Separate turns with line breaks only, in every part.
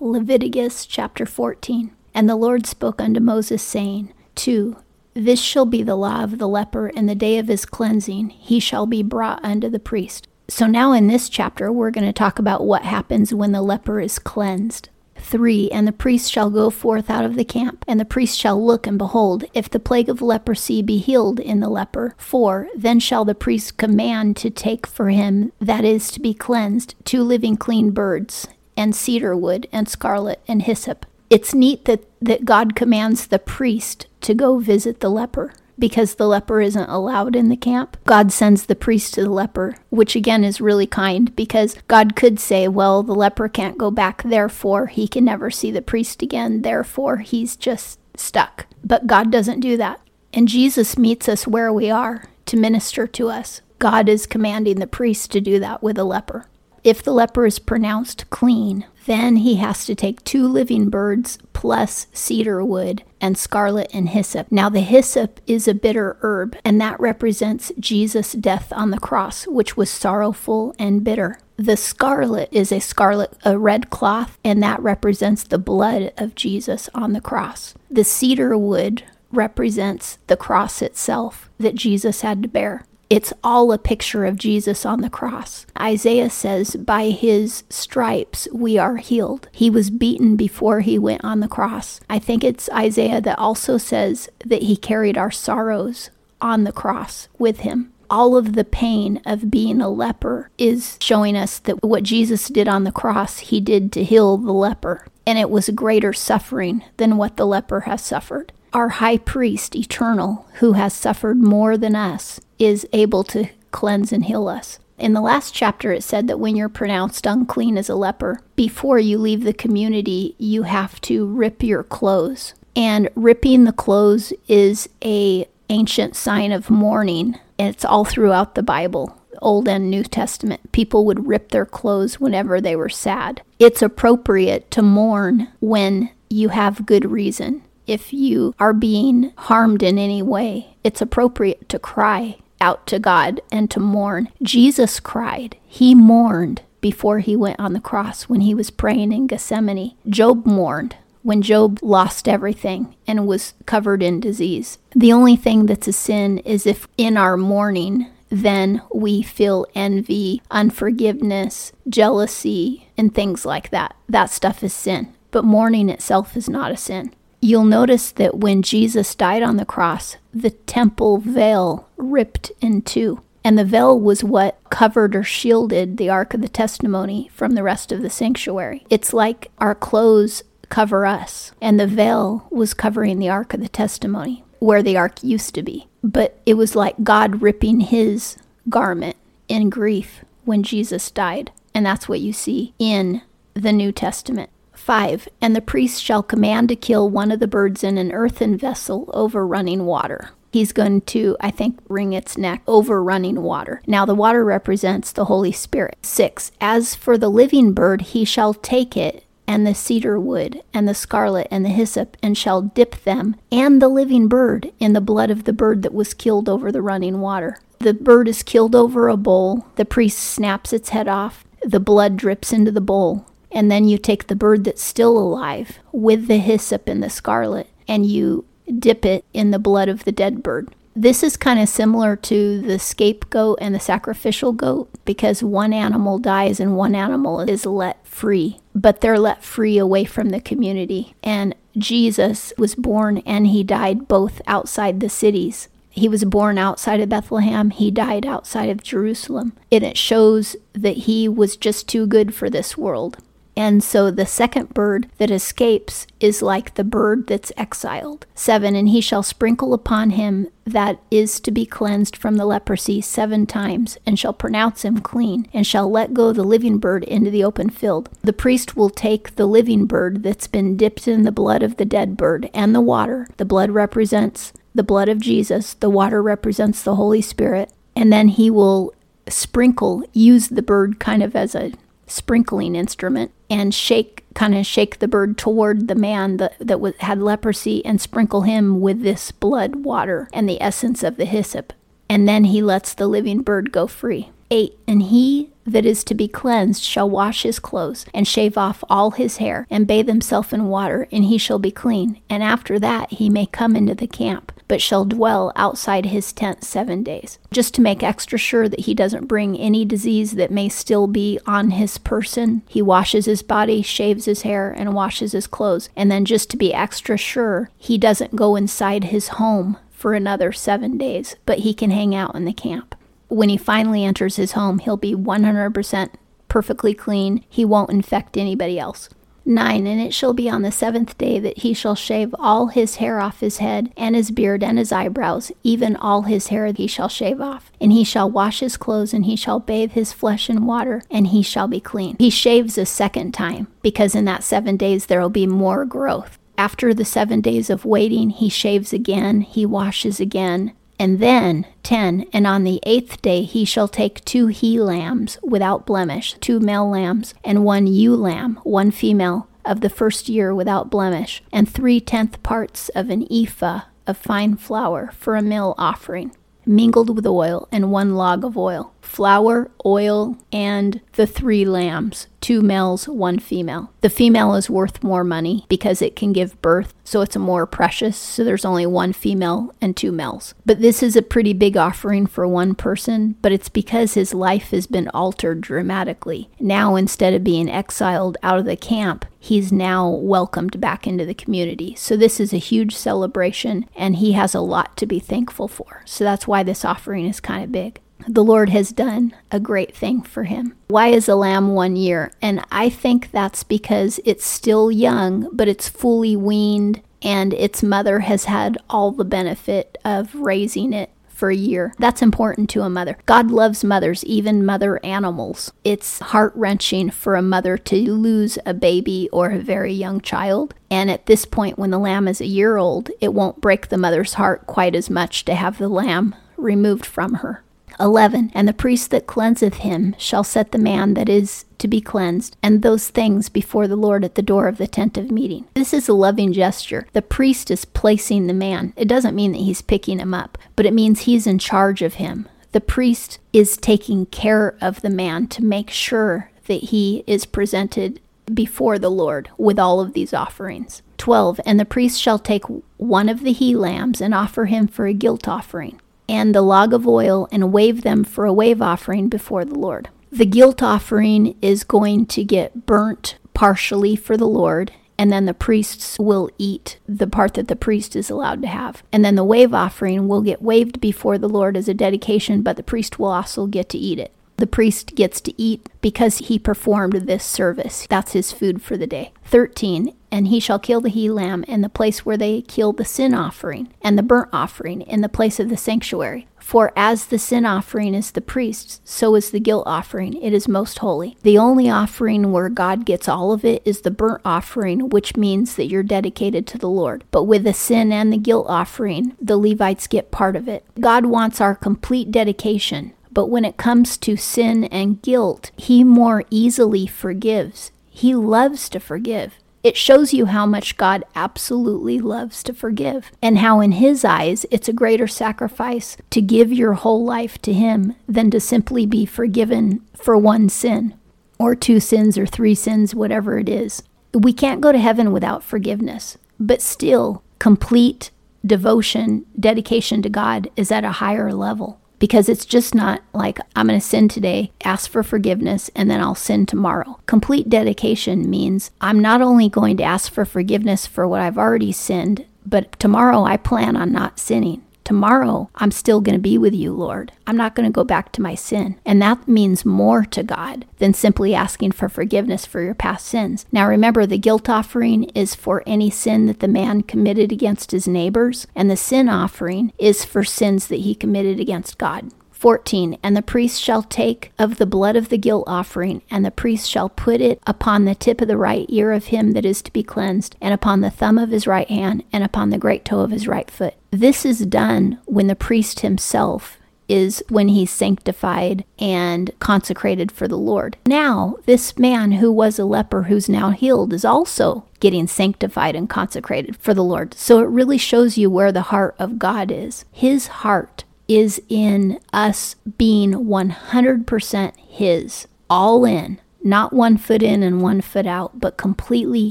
Leviticus chapter 14. And the Lord spoke unto Moses, saying, 2. This shall be the law of the leper in the day of his cleansing. He shall be brought unto the priest. So now in this chapter, we're going to talk about what happens when the leper is cleansed. 3. And the priest shall go forth out of the camp, and the priest shall look, and behold, if the plague of leprosy be healed in the leper. 4. Then shall the priest command to take for him that is to be cleansed two living clean birds, and cedar wood, and scarlet, and hyssop. It's neat that, that God commands the priest to go visit the leper because the leper isn't allowed in the camp. God sends the priest to the leper, which again is really kind because God could say, well, the leper can't go back, therefore he can never see the priest again, therefore he's just stuck. But God doesn't do that. And Jesus meets us where we are to minister to us. God is commanding the priest to do that with a leper. If the leper is pronounced clean, then he has to take two living birds plus cedar wood and scarlet and hyssop. Now, the hyssop is a bitter herb, and that represents Jesus' death on the cross, which was sorrowful and bitter. The scarlet is a scarlet, a red cloth, and that represents the blood of Jesus on the cross. The cedar wood represents the cross itself that Jesus had to bear. It's all a picture of Jesus on the cross. Isaiah says, By his stripes we are healed. He was beaten before he went on the cross. I think it's Isaiah that also says that he carried our sorrows on the cross with him. All of the pain of being a leper is showing us that what Jesus did on the cross, he did to heal the leper. And it was greater suffering than what the leper has suffered our high priest, eternal, who has suffered more than us, is able to cleanse and heal us. In the last chapter, it said that when you're pronounced unclean as a leper, before you leave the community, you have to rip your clothes. And ripping the clothes is a ancient sign of mourning. And it's all throughout the Bible. Old and New Testament, people would rip their clothes whenever they were sad. It's appropriate to mourn when you have good reason. If you are being harmed in any way, it's appropriate to cry out to God and to mourn. Jesus cried, he mourned before he went on the cross when he was praying in Gethsemane. Job mourned when Job lost everything and was covered in disease. The only thing that's a sin is if in our mourning, then we feel envy, unforgiveness, jealousy, and things like that. That stuff is sin. But mourning itself is not a sin. You'll notice that when Jesus died on the cross, the temple veil ripped in two. And the veil was what covered or shielded the Ark of the Testimony from the rest of the sanctuary. It's like our clothes cover us, and the veil was covering the Ark of the Testimony, where the Ark used to be. But it was like God ripping his garment in grief when Jesus died. And that's what you see in the New Testament. 5. And the priest shall command to kill one of the birds in an earthen vessel over running water. He's going to, I think, wring its neck over running water. Now, the water represents the Holy Spirit. 6. As for the living bird, he shall take it and the cedar wood, and the scarlet, and the hyssop, and shall dip them, and the living bird, in the blood of the bird that was killed over the running water. The bird is killed over a bowl. The priest snaps its head off. The blood drips into the bowl. And then you take the bird that's still alive with the hyssop and the scarlet and you dip it in the blood of the dead bird. This is kind of similar to the scapegoat and the sacrificial goat because one animal dies and one animal is let free, but they're let free away from the community. And Jesus was born and he died both outside the cities. He was born outside of Bethlehem. He died outside of Jerusalem. And it shows that he was just too good for this world. And so the second bird that escapes is like the bird that's exiled. Seven, and he shall sprinkle upon him that is to be cleansed from the leprosy seven times, and shall pronounce him clean, and shall let go the living bird into the open field. The priest will take the living bird that's been dipped in the blood of the dead bird and the water. The blood represents the blood of Jesus, the water represents the Holy Spirit, and then he will sprinkle, use the bird kind of as a sprinkling instrument and shake kind of shake the bird toward the man that, that was, had leprosy and sprinkle him with this blood water and the essence of the hyssop. And then he lets the living bird go free. 8 and he that is to be cleansed shall wash his clothes, and shave off all his hair, and bathe himself in water, and he shall be clean. And after that he may come into the camp, but shall dwell outside his tent seven days. Just to make extra sure that he doesn't bring any disease that may still be on his person, he washes his body, shaves his hair, and washes his clothes. And then just to be extra sure, he doesn't go inside his home for another seven days, but he can hang out in the camp. When he finally enters his home, he'll be 100% perfectly clean. He won't infect anybody else. 9. And it shall be on the seventh day that he shall shave all his hair off his head, and his beard, and his eyebrows, even all his hair he shall shave off. And he shall wash his clothes, and he shall bathe his flesh in water, and he shall be clean. He shaves a second time, because in that seven days there will be more growth. After the seven days of waiting, he shaves again, he washes again, and then, 10, and on the eighth day he shall take two he lambs without blemish, two male lambs, and one ewe lamb, one female, of the first year without blemish, and three tenth parts of an ephah of fine flour for a meal offering, mingled with oil, and one log of oil. Flour, oil, and the three lambs, two males, one female. The female is worth more money because it can give birth, so it's more precious. So there's only one female and two males. But this is a pretty big offering for one person, but it's because his life has been altered dramatically. Now, instead of being exiled out of the camp, he's now welcomed back into the community. So this is a huge celebration, and he has a lot to be thankful for. So that's why this offering is kind of big the Lord has done a great thing for him. Why is a lamb one year? And I think that's because it's still young, but it's fully weaned, and its mother has had all the benefit of raising it for a year. That's important to a mother. God loves mothers, even mother animals. It's heart wrenching for a mother to lose a baby or a very young child. And at this point, when the lamb is a year old, it won't break the mother's heart quite as much to have the lamb removed from her. 11. And the priest that cleanseth him shall set the man that is to be cleansed, and those things before the Lord at the door of the tent of meeting. This is a loving gesture. The priest is placing the man. It doesn't mean that he's picking him up, but it means he's in charge of him. The priest is taking care of the man to make sure that he is presented before the Lord with all of these offerings. 12. And the priest shall take one of the he lambs and offer him for a guilt offering and the log of oil and wave them for a wave offering before the Lord. The guilt offering is going to get burnt partially for the Lord, and then the priests will eat the part that the priest is allowed to have. And then the wave offering will get waved before the Lord as a dedication, but the priest will also get to eat it. The priest gets to eat because he performed this service. That's his food for the day. 13. And he shall kill the he lamb in the place where they kill the sin offering and the burnt offering in the place of the sanctuary. For as the sin offering is the priest's, so is the guilt offering. It is most holy. The only offering where God gets all of it is the burnt offering, which means that you're dedicated to the Lord. But with the sin and the guilt offering, the Levites get part of it. God wants our complete dedication. But when it comes to sin and guilt, he more easily forgives. He loves to forgive. It shows you how much God absolutely loves to forgive, and how, in His eyes, it's a greater sacrifice to give your whole life to Him than to simply be forgiven for one sin, or two sins, or three sins, whatever it is. We can't go to heaven without forgiveness, but still, complete devotion, dedication to God is at a higher level because it's just not like I'm going to sin today, ask for forgiveness, and then I'll sin tomorrow. Complete dedication means I'm not only going to ask for forgiveness for what I've already sinned, but tomorrow I plan on not sinning. Tomorrow, I'm still going to be with you, Lord. I'm not going to go back to my sin. And that means more to God than simply asking for forgiveness for your past sins. Now, remember, the guilt offering is for any sin that the man committed against his neighbors, and the sin offering is for sins that he committed against God. 14 And the priest shall take of the blood of the guilt offering, and the priest shall put it upon the tip of the right ear of him that is to be cleansed, and upon the thumb of his right hand, and upon the great toe of his right foot. This is done when the priest himself is when he's sanctified and consecrated for the Lord. Now, this man who was a leper who's now healed is also getting sanctified and consecrated for the Lord. So it really shows you where the heart of God is. His heart is in us being 100% His. all in not one foot in and one foot out, but completely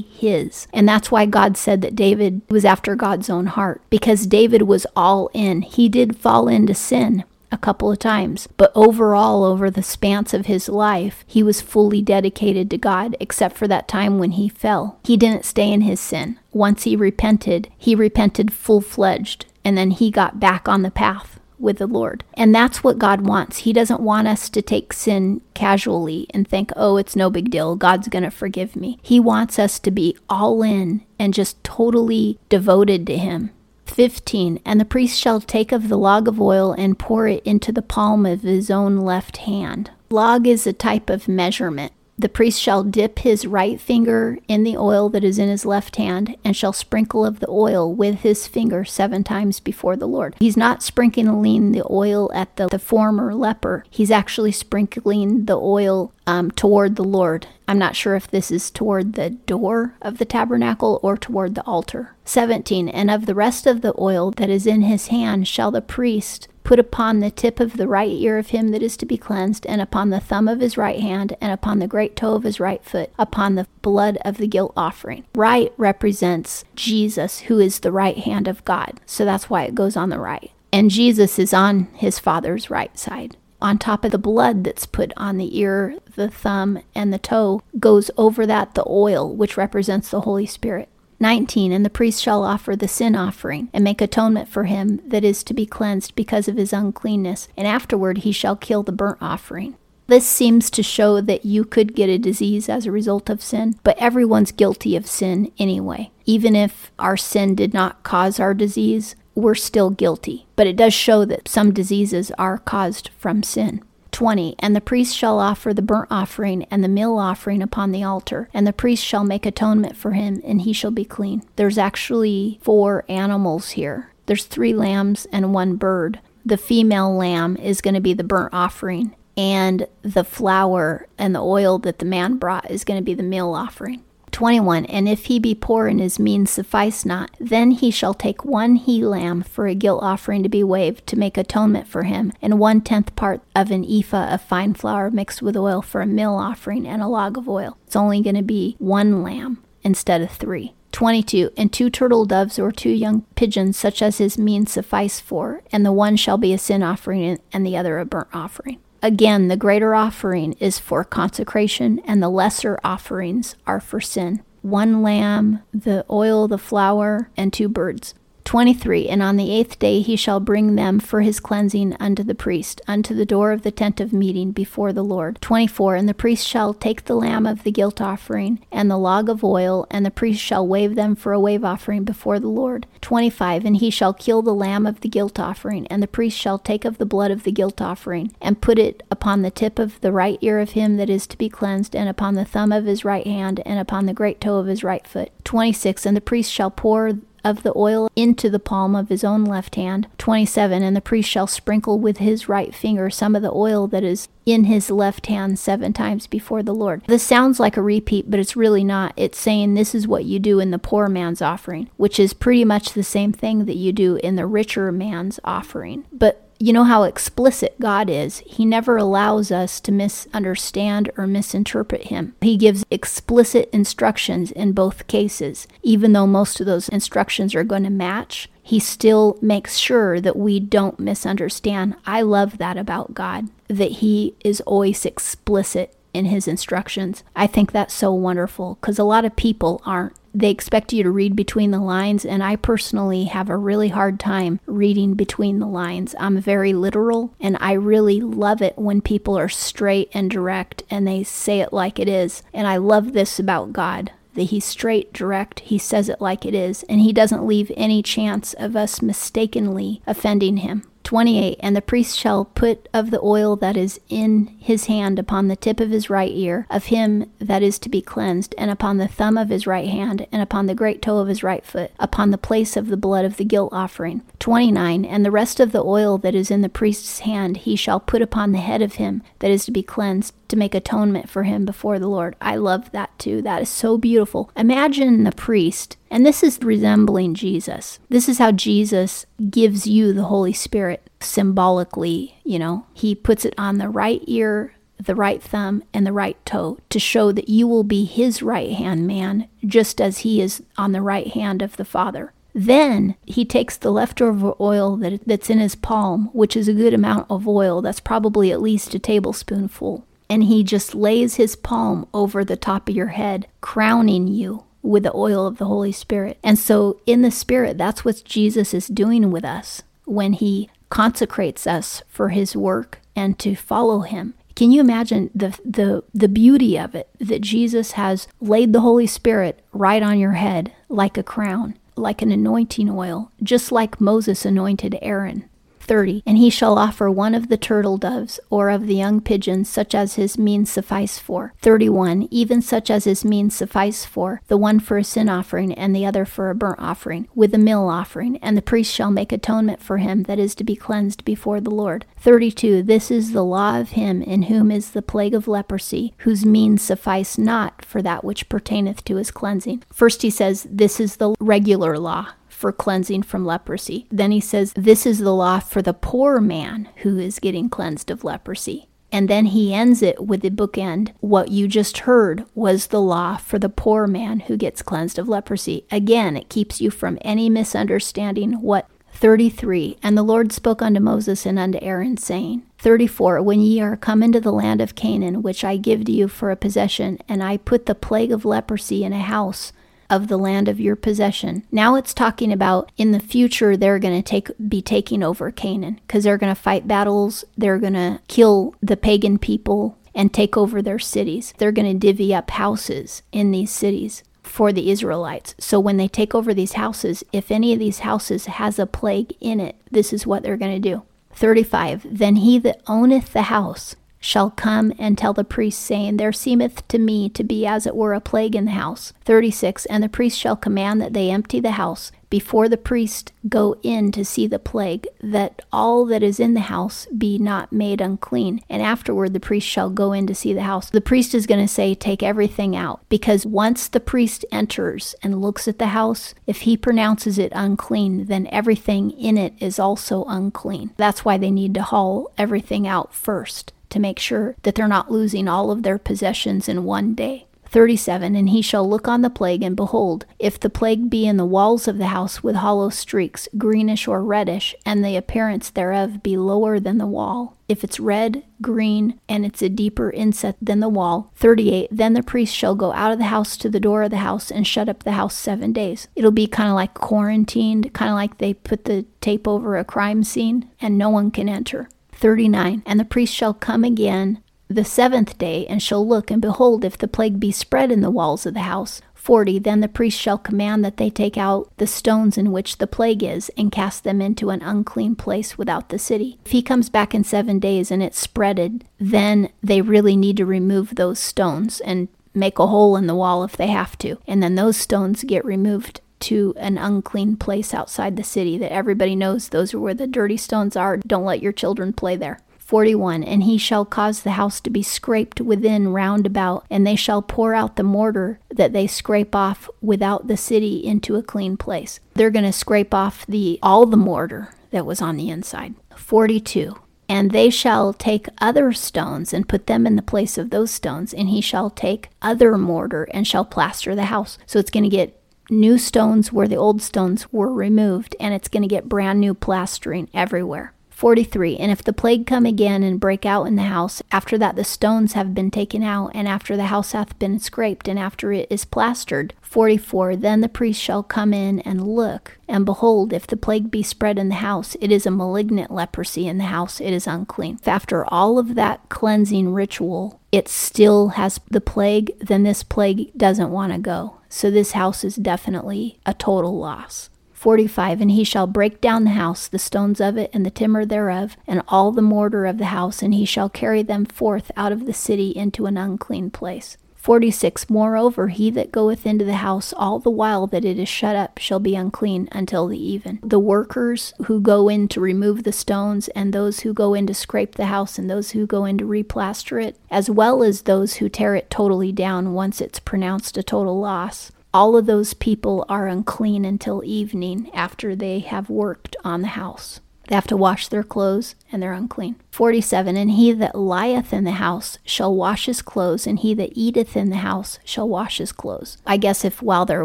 his. And that's why God said that David was after God's own heart, because David was all in. He did fall into sin a couple of times, but overall, over the span of his life, he was fully dedicated to God, except for that time when he fell. He didn't stay in his sin. Once he repented, he repented full fledged, and then he got back on the path with the Lord. And that's what God wants. He doesn't want us to take sin casually and think, oh, it's no big deal. God's going to forgive me. He wants us to be all in and just totally devoted to Him. 15. And the priest shall take of the log of oil and pour it into the palm of his own left hand. Log is a type of measurement. The priest shall dip his right finger in the oil that is in his left hand, and shall sprinkle of the oil with his finger seven times before the Lord. He's not sprinkling the oil at the, the former leper, he's actually sprinkling the oil um, toward the Lord. I'm not sure if this is toward the door of the tabernacle or toward the altar. 17. And of the rest of the oil that is in his hand shall the priest put upon the tip of the right ear of him that is to be cleansed, and upon the thumb of his right hand, and upon the great toe of his right foot, upon the blood of the guilt offering. Right represents Jesus, who is the right hand of God. So that's why it goes on the right. And Jesus is on his Father's right side on top of the blood that's put on the ear, the thumb, and the toe, goes over that the oil, which represents the Holy Spirit. 19 And the priest shall offer the sin offering, and make atonement for him that is to be cleansed because of his uncleanness, and afterward he shall kill the burnt offering. This seems to show that you could get a disease as a result of sin, but everyone's guilty of sin anyway. Even if our sin did not cause our disease, we're still guilty. But it does show that some diseases are caused from sin. 20 And the priest shall offer the burnt offering and the meal offering upon the altar, and the priest shall make atonement for him, and he shall be clean. There's actually four animals here. There's three lambs and one bird. The female lamb is going to be the burnt offering, and the flour and the oil that the man brought is going to be the meal offering. 21 And if he be poor and his means suffice not, then he shall take one he lamb for a guilt offering to be waved to make atonement for him, and one tenth part of an ephah of fine flour mixed with oil for a meal offering and a log of oil. It's only going to be one lamb instead of three. 22 And two turtle doves or two young pigeons, such as his means suffice for, and the one shall be a sin offering and the other a burnt offering. Again, the greater offering is for consecration, and the lesser offerings are for sin. One lamb, the oil, the flour, and two birds. 23 And on the eighth day he shall bring them for his cleansing unto the priest, unto the door of the tent of meeting before the Lord. 24 And the priest shall take the lamb of the guilt offering, and the log of oil, and the priest shall wave them for a wave offering before the Lord. 25 And he shall kill the lamb of the guilt offering, and the priest shall take of the blood of the guilt offering, and put it upon the tip of the right ear of him that is to be cleansed, and upon the thumb of his right hand, and upon the great toe of his right foot. 26 And the priest shall pour of the oil into the palm of his own left hand. 27. And the priest shall sprinkle with his right finger some of the oil that is in his left hand seven times before the Lord. This sounds like a repeat, but it's really not. It's saying this is what you do in the poor man's offering, which is pretty much the same thing that you do in the richer man's offering. But you know how explicit God is. He never allows us to misunderstand or misinterpret Him. He gives explicit instructions in both cases. Even though most of those instructions are going to match, He still makes sure that we don't misunderstand. I love that about God, that He is always explicit in His instructions. I think that's so wonderful because a lot of people aren't they expect you to read between the lines, and I personally have a really hard time reading between the lines. I'm very literal, and I really love it when people are straight and direct and they say it like it is. And I love this about God that he's straight, direct, he says it like it is, and he doesn't leave any chance of us mistakenly offending him. 28 And the priest shall put of the oil that is in his hand upon the tip of his right ear, of him that is to be cleansed, and upon the thumb of his right hand, and upon the great toe of his right foot, upon the place of the blood of the guilt offering. 29 And the rest of the oil that is in the priest's hand he shall put upon the head of him that is to be cleansed, to make atonement for him before the Lord. I love that too. That is so beautiful. Imagine the priest and this is resembling Jesus. This is how Jesus gives you the Holy Spirit symbolically. You know, he puts it on the right ear the right thumb, and the right toe to show that you will be his right hand man, just as he is on the right hand of the Father. Then he takes the leftover oil that, that's in his palm, which is a good amount of oil, that's probably at least a tablespoonful, and he just lays his palm over the top of your head, crowning you with the oil of the Holy Spirit. And so, in the Spirit, that's what Jesus is doing with us when he consecrates us for his work and to follow him. Can you imagine the, the, the beauty of it that Jesus has laid the Holy Spirit right on your head like a crown, like an anointing oil, just like Moses anointed Aaron? 30. And he shall offer one of the turtle doves, or of the young pigeons, such as his means suffice for. 31. Even such as his means suffice for, the one for a sin offering, and the other for a burnt offering, with a meal offering. And the priest shall make atonement for him that is to be cleansed before the Lord. 32. This is the law of him in whom is the plague of leprosy, whose means suffice not for that which pertaineth to his cleansing. First, he says, This is the regular law for cleansing from leprosy. Then he says, This is the law for the poor man who is getting cleansed of leprosy. And then he ends it with the bookend. What you just heard was the law for the poor man who gets cleansed of leprosy. Again, it keeps you from any misunderstanding what 33 And the Lord spoke unto Moses and unto Aaron, saying, 34 When ye are come into the land of Canaan, which I give to you for a possession, and I put the plague of leprosy in a house of the land of your possession. Now it's talking about in the future they're going to take be taking over Canaan because they're going to fight battles, they're going to kill the pagan people and take over their cities. They're going to divvy up houses in these cities for the Israelites. So when they take over these houses, if any of these houses has a plague in it, this is what they're going to do. 35 Then he that owneth the house shall come and tell the priest, saying, There seemeth to me to be as it were a plague in the house. 36. And the priest shall command that they empty the house before the priest go in to see the plague, that all that is in the house be not made unclean. And afterward the priest shall go in to see the house. The priest is going to say, Take everything out. Because once the priest enters and looks at the house, if he pronounces it unclean, then everything in it is also unclean. That's why they need to haul everything out first to make sure that they're not losing all of their possessions in one day. 37 And he shall look on the plague, and behold, if the plague be in the walls of the house with hollow streaks, greenish or reddish, and the appearance thereof be lower than the wall, if it's red, green, and it's a deeper inset than the wall. 38 Then the priest shall go out of the house to the door of the house and shut up the house seven days. It'll be kind of like quarantined, kind of like they put the tape over a crime scene, and no one can enter. 39 And the priest shall come again the seventh day, and shall look, and behold, if the plague be spread in the walls of the house. 40 Then the priest shall command that they take out the stones in which the plague is, and cast them into an unclean place without the city. If he comes back in seven days and it's spreaded, then they really need to remove those stones and make a hole in the wall if they have to. And then those stones get removed to an unclean place outside the city that everybody knows those are where the dirty stones are. Don't let your children play there. 41 And he shall cause the house to be scraped within round about, and they shall pour out the mortar that they scrape off without the city into a clean place. They're going to scrape off the all the mortar that was on the inside. 42 and they shall take other stones and put them in the place of those stones, and he shall take other mortar and shall plaster the house. So it's going to get new stones where the old stones were removed, and it's going to get brand new plastering everywhere. 43. And if the plague come again and break out in the house, after that the stones have been taken out, and after the house hath been scraped, and after it is plastered. 44. Then the priest shall come in and look, and behold, if the plague be spread in the house, it is a malignant leprosy in the house, it is unclean. If after all of that cleansing ritual, it still has the plague, then this plague doesn't want to go. So this house is definitely a total loss. 45 And he shall break down the house, the stones of it, and the timber thereof, and all the mortar of the house, and he shall carry them forth out of the city into an unclean place. 46 Moreover, he that goeth into the house all the while that it is shut up shall be unclean until the even. The workers who go in to remove the stones, and those who go in to scrape the house, and those who go in to replaster it, as well as those who tear it totally down once it's pronounced a total loss, all of those people are unclean until evening after they have worked on the house. They have to wash their clothes, and they're unclean. 47 And he that lieth in the house shall wash his clothes, and he that eateth in the house shall wash his clothes. I guess if while they're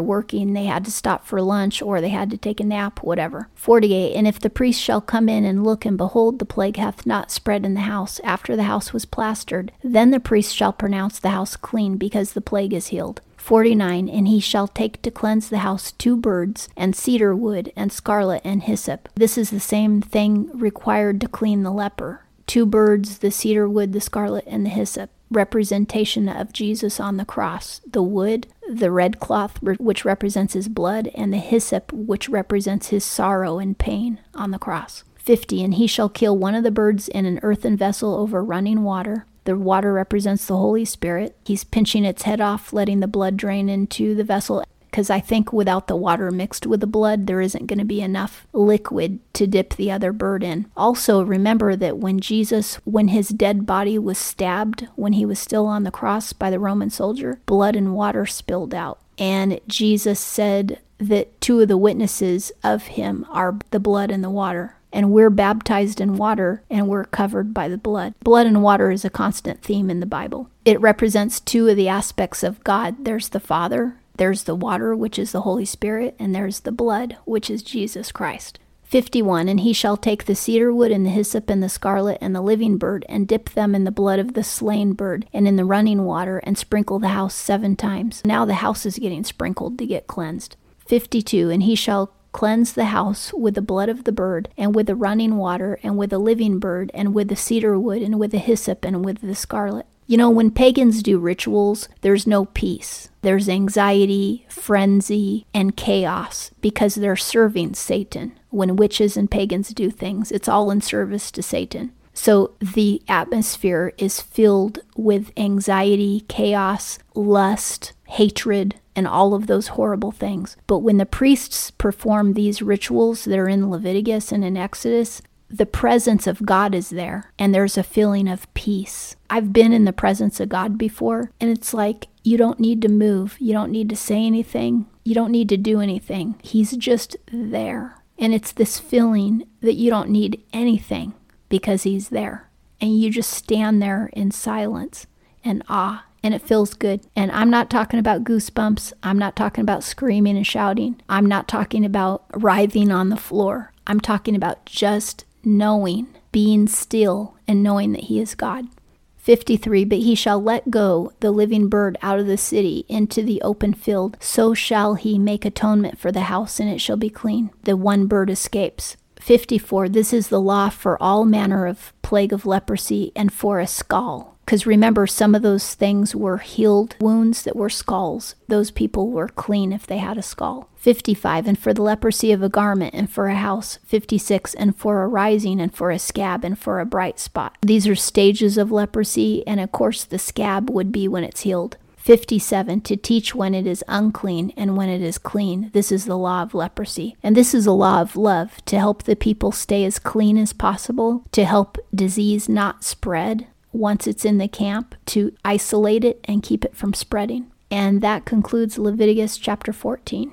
working they had to stop for lunch or they had to take a nap, whatever. 48 And if the priest shall come in and look, and behold, the plague hath not spread in the house, after the house was plastered, then the priest shall pronounce the house clean, because the plague is healed. 49 And he shall take to cleanse the house two birds, and cedar wood, and scarlet, and hyssop. This is the same thing required to clean the leper. Two birds, the cedar wood, the scarlet, and the hyssop. Representation of Jesus on the cross. The wood, the red cloth, which represents his blood, and the hyssop, which represents his sorrow and pain on the cross. 50 And he shall kill one of the birds in an earthen vessel over running water. The water represents the Holy Spirit. He's pinching its head off, letting the blood drain into the vessel. Because I think without the water mixed with the blood, there isn't going to be enough liquid to dip the other bird in. Also, remember that when Jesus, when his dead body was stabbed, when he was still on the cross by the Roman soldier, blood and water spilled out. And Jesus said that two of the witnesses of him are the blood and the water and we're baptized in water and we're covered by the blood. Blood and water is a constant theme in the Bible. It represents two of the aspects of God there's the Father, there's the water, which is the Holy Spirit, and there's the blood, which is Jesus Christ. 51 And he shall take the cedar wood and the hyssop and the scarlet and the living bird, and dip them in the blood of the slain bird and in the running water, and sprinkle the house seven times. Now the house is getting sprinkled to get cleansed. 52 And he shall Cleanse the house with the blood of the bird, and with the running water, and with the living bird, and with the cedar wood, and with the hyssop, and with the scarlet. You know, when pagans do rituals, there's no peace. There's anxiety, frenzy, and chaos because they're serving Satan. When witches and pagans do things, it's all in service to Satan. So the atmosphere is filled with anxiety, chaos, lust, hatred, and all of those horrible things. But when the priests perform these rituals that are in Leviticus and in Exodus, the presence of God is there and there's a feeling of peace. I've been in the presence of God before, and it's like you don't need to move, you don't need to say anything, you don't need to do anything. He's just there. And it's this feeling that you don't need anything because He's there. And you just stand there in silence and awe and it feels good. And I'm not talking about goosebumps. I'm not talking about screaming and shouting. I'm not talking about writhing on the floor. I'm talking about just knowing, being still, and knowing that He is God. 53 But he shall let go the living bird out of the city into the open field. So shall he make atonement for the house, and it shall be clean. The one bird escapes. 54 This is the law for all manner of plague of leprosy and for a scall because remember, some of those things were healed wounds that were scalls Those people were clean if they had a scall 55, and for the leprosy of a garment, and for a house. 56, and for a rising, and for a scab, and for a bright spot. These are stages of leprosy, and of course, the scab would be when it's healed. 57 to teach when it is unclean and when it is clean. This is the law of leprosy. And this is a law of love to help the people stay as clean as possible, to help disease not spread, once it's in the camp to isolate it and keep it from spreading. And that concludes Leviticus chapter 14.